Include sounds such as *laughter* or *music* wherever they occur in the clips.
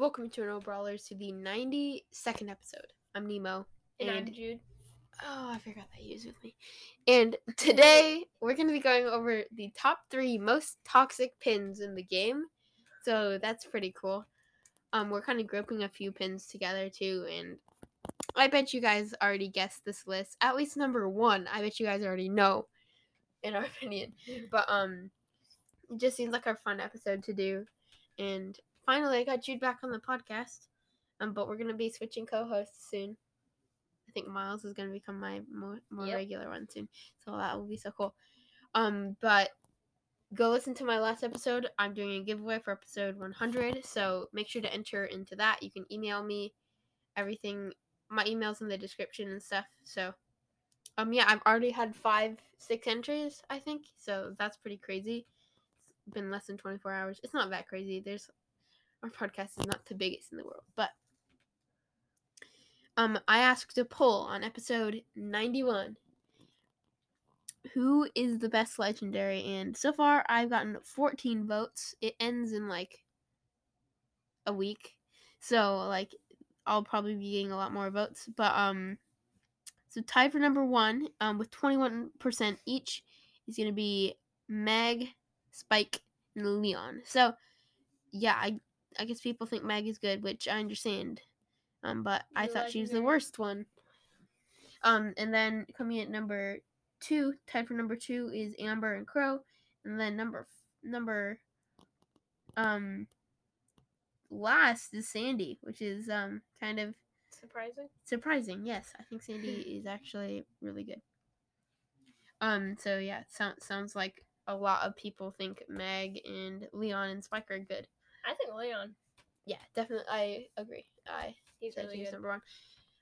Welcome to No Brawlers to the 92nd episode. I'm Nemo. And, I'm Jude. Oh, I forgot that you was with me. And today we're going to be going over the top three most toxic pins in the game. So that's pretty cool. Um, we're kind of grouping a few pins together too, and I bet you guys already guessed this list. At least number one, I bet you guys already know, in our *laughs* opinion. But um, it just seems like a fun episode to do, and finally I got Jude back on the podcast. Um, but we're gonna be switching co-hosts soon. I think Miles is gonna become my more, more Yep. regular one soon, so that will be so cool. Um, but go listen to my last episode. I'm doing a giveaway for episode 100, so make sure to enter into that. You can email me everything. My email's in the description and stuff. So, um, yeah, I've already had five, six entries, I think. So that's pretty crazy. It's been less than 24 hours. It's not that crazy. There's our podcast is not the biggest in the world, but um, I asked a poll on episode 91 who is the best legendary? And so far i've gotten 14 votes. It ends in like a week. So like i'll probably be getting a lot more votes but um so tied for number one um with 21% each is going to be meg spike and leon. So yeah i i guess people think meg is good which i understand um but i The thought she was the worst one um and then coming at number two, tied for number two is Amber and Crow, and then number number um last is Sandy, which is um kind of Surprising. surprising. Yes, I think Sandy *laughs* is actually really good. Um, so yeah, sounds sounds like a lot of people think Meg and Leon and Spike are good. I think Leon. Yeah, definitely, I agree. I He's said really he's good. number one.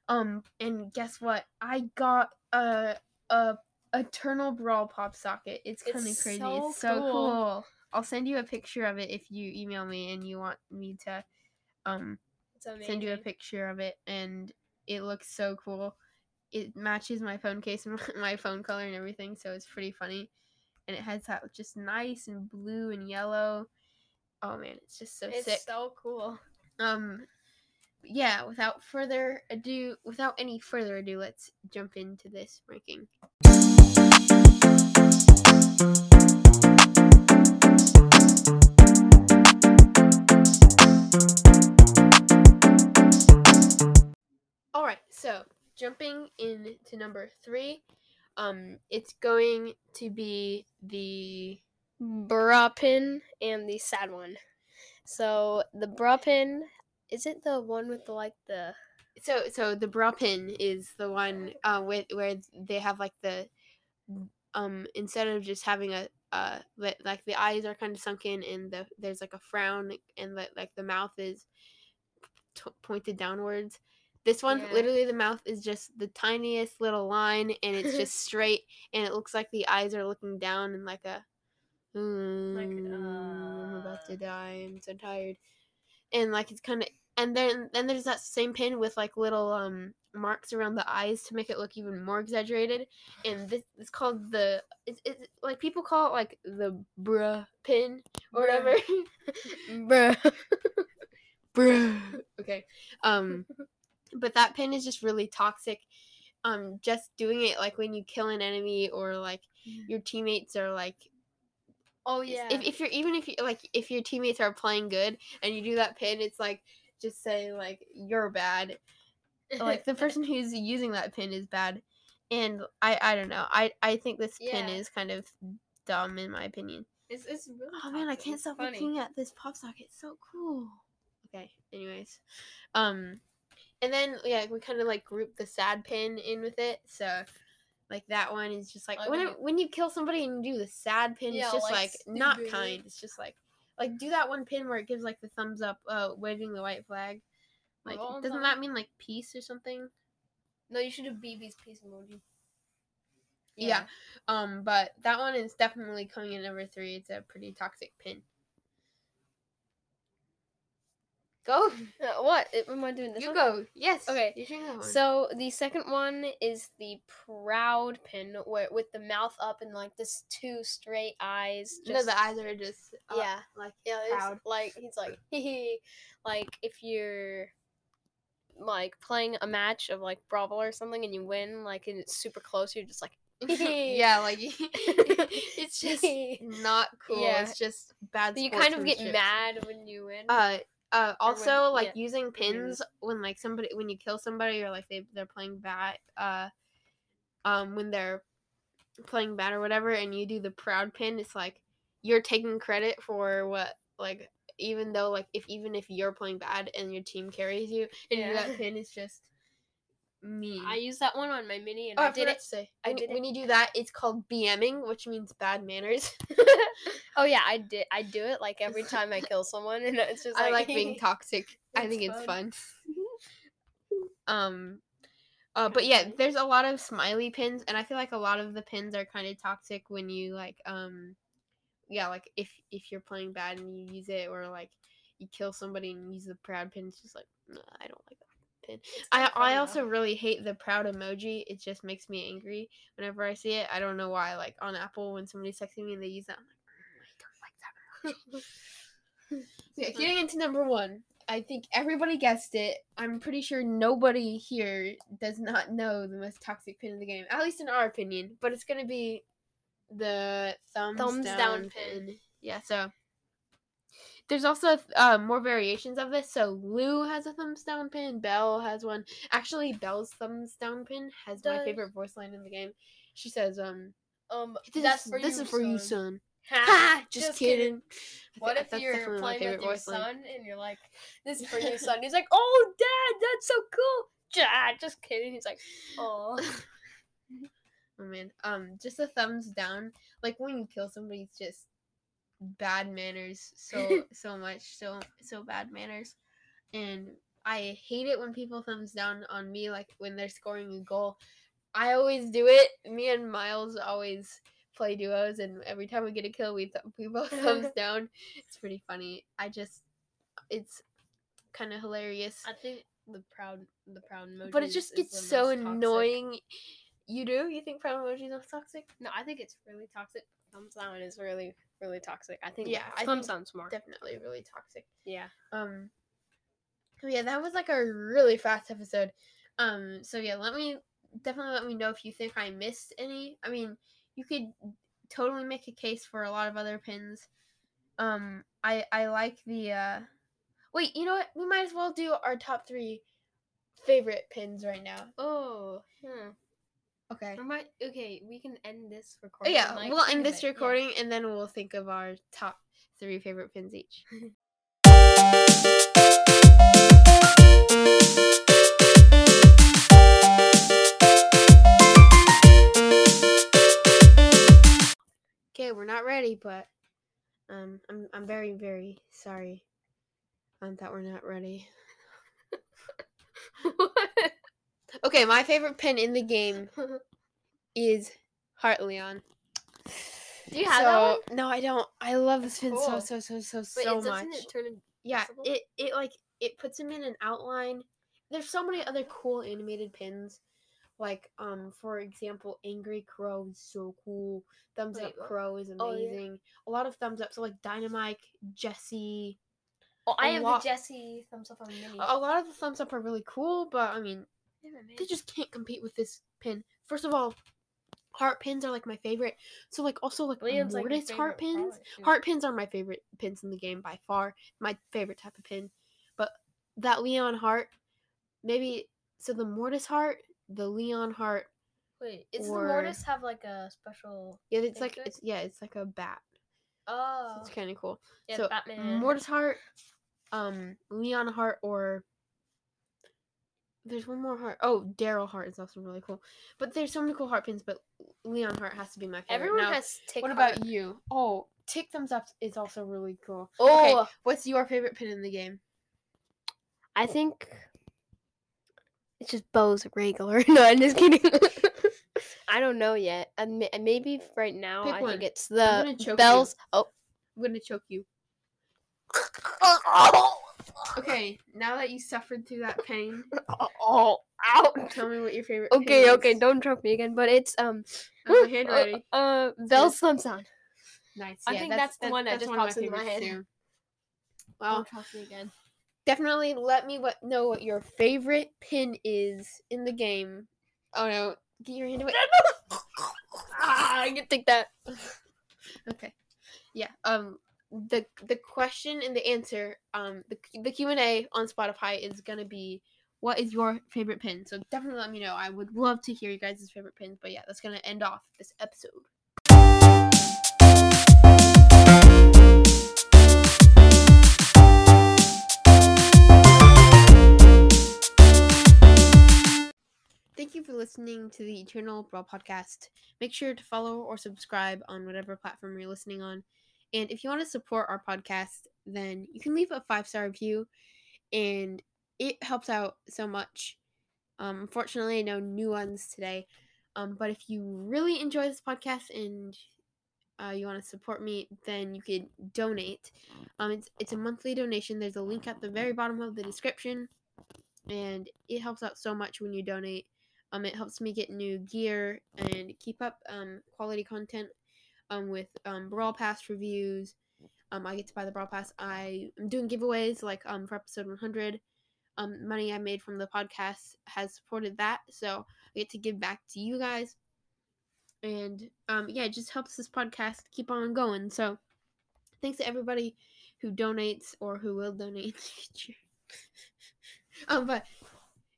Um, and guess what? I got a a Eternal Brawl pop socket. It's kind of crazy. so it's so cool. cool. I'll send you a picture of it if you email me and you want me to um send you a picture of it and it looks so cool. It matches my phone case and *laughs* my phone color and everything, so it's pretty funny. And it has that just nice and blue and yellow. Oh man, it's just so It's sick. so cool. Um yeah, without further ado, without any further ado, let's jump into this ranking. All right, so jumping into number 3, um it's going to be the Bruh pin and the sad one. So the bruh pin, is it the one with the like the so so the bruh pin is the one uh with where they have like the um instead of just having a uh li- like the eyes are kind of sunken and the there's like a frown and the, like the mouth is t- pointed downwards this one Yeah. literally the mouth is just the tiniest little line and it's *laughs* just straight and it looks like the eyes are looking down and like a "Mm, i'm about to uh, die. I'm so tired. And like it's kind of and then then there's that same pin with like little um marks around the eyes to make it look even more exaggerated. And this it's called the it's, it's like people call it like the bruh pin or whatever. Bruh? *laughs* *laughs* bruh. Okay. Um but that pin is just really toxic. Um just doing it like when you kill an enemy or like your teammates are like Oh yeah. If, if you're even if you like if your teammates are playing good and you do that pin, it's like just saying like you're bad. Like the *laughs* person who's using that pin is bad, and I I don't know. I I think this pin is kind of dumb in my opinion. it's it's really. Oh man, I can't It's stop funny. looking at this pop socket. It's so cool. Okay. Anyways, um, and then yeah, we kind of like group the sad pin in with it. So. Like that one is just like when when it, when you kill somebody and you do the sad pin, Yeah, it's just like, like, not kind. It's just like like do that one pin where it gives like the thumbs up, uh, waving the white flag. Like What doesn't that? mean like peace or something? No, you should do Bibi's peace emoji. Yeah. Um, but that one is definitely coming in number three. It's a pretty toxic pin. Go. Uh, *laughs* what? Am I doing this? you one? go. Yes. Okay, You should go. So the second one is the proud pin, where with the mouth up and like this two straight eyes. no, the eyes are just up, yeah, like yeah, proud. like he's like *laughs* hee like if you're like playing a match of like Brawl or something and you win, like and it's super close, you're just like *laughs* yeah, like it's just not cool. Yeah. It's just bad. you kind of get mad when you win. Uh, uh, Or when- also like yeah, using you pins when like somebody when you kill somebody or like they they're playing bad. Uh, um, when they're playing bad or whatever, and you do the proud pin, it's like you're taking credit for what like even though like if even if you're playing bad and your team carries you and you do that *laughs* pin, it's just mean. I use that one on my mini and Oh, I I did it. to say. I When, did when you do that, it's called BMing, which means bad manners. *laughs* *laughs* oh yeah, I did. I do it like every time I kill someone, and it's just *laughs* I like, like being toxic. I think it's fun. fun. um, uh, but yeah, there's a lot of smiley pins, and I feel like a lot of the pins are kind of toxic when you like, um, yeah, like if if you're playing bad and you use it, or like you kill somebody and use the proud pin, it's just like, I don't I I also really hate the proud emoji. It just makes me angry whenever I see it. I don't know why. Like on Apple, when somebody's texting me and they use that, I'm like, "Mm, I don't like that. *laughs* Yeah, getting into number one. I think everybody guessed it. I'm pretty sure nobody here does not know the most toxic pin in the game, at least in our opinion. But it's gonna be the thumbs, Thumbs down, down pin. pin. Yeah. So there's also uh, more variations of this. So Lou has a thumbs down pin. Belle has one. Actually, Belle's thumbs down pin has my favorite voice line in the game. She says, "Um, um, this, that's is, for this you, is for you, son. son." Ha, Ha! Just, kidding. I *laughs* What if you're playing with favorite your voice line. son and you're like, "This is for you, son"? *laughs* He's like, "Oh, dad, that's so cool." Ja, just kidding. He's like, *laughs* "Oh." Oh man, um, just a thumbs down. Like when you kill somebody, it's just bad manners. So *laughs* so much, so so bad manners, and I hate it when people thumbs down on me. Like when they're scoring a goal, I always do it. Me and Miles always play duos, and every time we get a kill, we th- we both *laughs* thumbs *laughs* down. It's pretty funny. I just, it's kind of hilarious. I think the proud, the proud emoji. But it just gets so toxic. annoying. You do? You think proud emoji is toxic? No, I think it's really toxic. Thumbs down is really, really toxic. I think Yeah, think down's more. Definitely really toxic. yeah. Um yeah, that was like a really fast episode. Um so yeah, let me definitely let me know if you think I missed any. I mean, you could totally make a case for a lot of other pins. Um I I like the uh Wait, you know what? We might as well do our top 3 favorite pins right now. Oh. Hmm. Okay. Okay, we can end this Oh, recording. yeah, like, we'll end this it, yeah. recording and then we'll think of our top 3 favorite pins each. *laughs* Okay, we're not ready, but um, I'm I'm very very sorry um, that we're not ready. *laughs* Okay, my favorite pin in the game is Heart Leon. Do you have so, that one? No, I don't. I love this pin so Cool. so so so Wait, so much. it turn yeah, it it like it puts him in an outline. There's so many other cool animated pins. Like, um, for example, Angry Crow is so cool. Thumbs Wait, Up what? Crow is Oh, yeah. amazing. A lot of thumbs up. So like Dynamike, Jesse. Oh, I have lot- the Jesse thumbs up on mini. A lot of the thumbs up are really cool, but I mean. They just can't compete with this pin. First of all, heart pins are like my favorite. So like also like like, Mortis heart pins. Heart pins are my favorite pins in the game by far. My favorite type of pin. But that Leon heart, maybe so the Mortis heart, the Leon heart. Wait, does or- the Mortis have like a special? Yeah, it's like it? it's yeah, it's like a bat. So Oh, it's kind of cool. yeah, so Batman. Mortis heart, um, Leon heart, or there's one more heart. Oh, Daryl heart is also really cool. But there's so many cool heart pins. But Leon heart has to be my favorite. Everyone Now, has tick. What about you? Oh, tick thumbs up is also really cool. Oh, Okay, what's your favorite pin in the game? I think it's just Bo's regular. *laughs* no, I'm just kidding. *laughs* I don't know yet. I may- maybe right now Pick I one. think it's gonna choke you. the bells. Oh, I'm gonna choke you. *laughs* Okay, now that you suffered through that pain, *laughs* Oh, ow. tell me what your favorite. Okay, pin okay, is. don't choke me again. But it's um, Oh, my hand *gasps* ready. uh, uh Bell Slim Sound. Nice. I Yeah, think that's the one that just one of pops into my favorites, head. too. Well, Don't choke me again. definitely let me what know what your favorite pin is in the game. Oh no, get your hand away. *laughs* ah, I can take that. Okay. Yeah. Um. The the question and the answer. Um. The the Q and A on Spotify is gonna be what is your favorite pin. So definitely let me know. I would love to hear you guys' favorite pins. But yeah, that's gonna end off this episode. Thank you for listening to the Eternal Brawl podcast. Make sure to follow or subscribe on whatever platform you're listening on. And if you want to support our podcast, then you can leave a five star review, and it helps out so much. Um, unfortunately, no new ones today. Um, but if you really enjoy this podcast and uh, you want to support me, then you could donate. Um, it's it's a monthly donation. There's a link at the very bottom of the description, and it helps out so much when you donate. Um, it helps me get new gear and keep up um, quality content um, with um, Brawl Pass reviews. Um, I get to buy the Brawl Pass. I am doing giveaways like um, for episode 100. Um, money I made from the podcast has supported that, so I get to give back to you guys. And um, yeah, it just helps this podcast keep on going. So thanks to everybody who donates or who will donate in the *laughs* future. um, but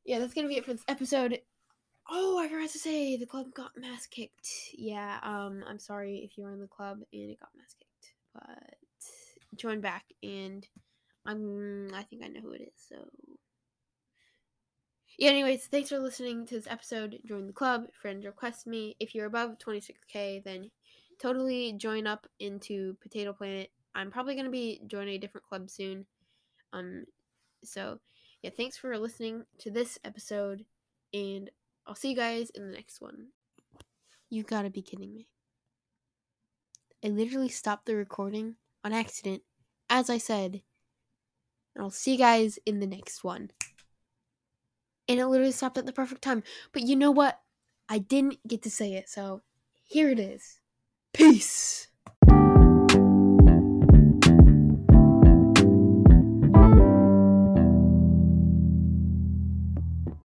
yeah, that's gonna be it for this episode. Oh, I forgot to say the club got mass kicked. Yeah, um, I'm sorry if you were in the club and it got mass kicked, but join back and I'm I think I know who it is. So yeah. Anyways, thanks for listening to this episode. Join the club. Friends request me. If you're above 26k, then totally join up into Potato Planet. I'm probably gonna be joining a different club soon. Um, so yeah, thanks for listening to this episode and I'll see you guys in the next one. You gotta be kidding me. I literally stopped the recording on accident, as I said. And I'll see you guys in the next one. And it literally stopped at the perfect time. But you know what? I didn't get to say it, so here it is. Peace.